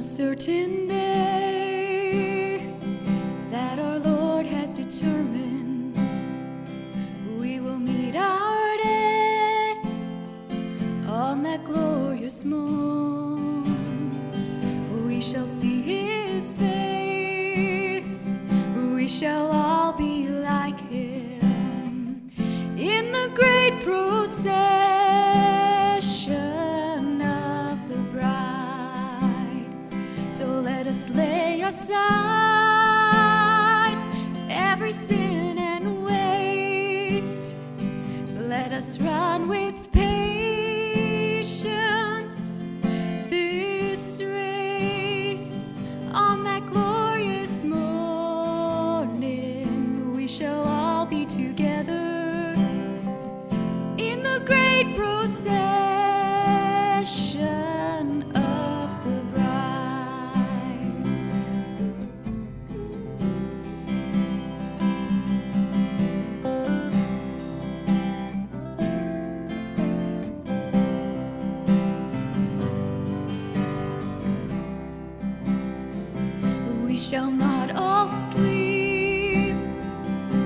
a certain day that our Lord has determined, we will meet our dead on that glorious morn. Us lay aside every sin and weight. Let us run with patience this race on that glorious morning. We shall all be together in the great procession shall not all sleep,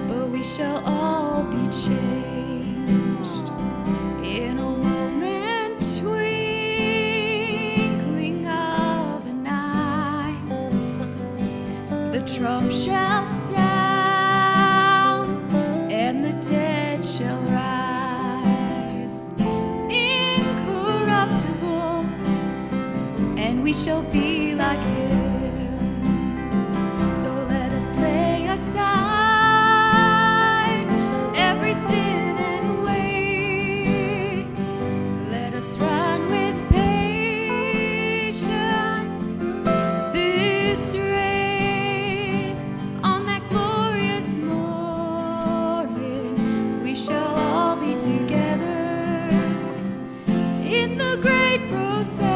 but we shall all be changed in a moment, twinkling of an eye. The trump shall sound, and the dead shall rise, incorruptible, and we shall be in the great process.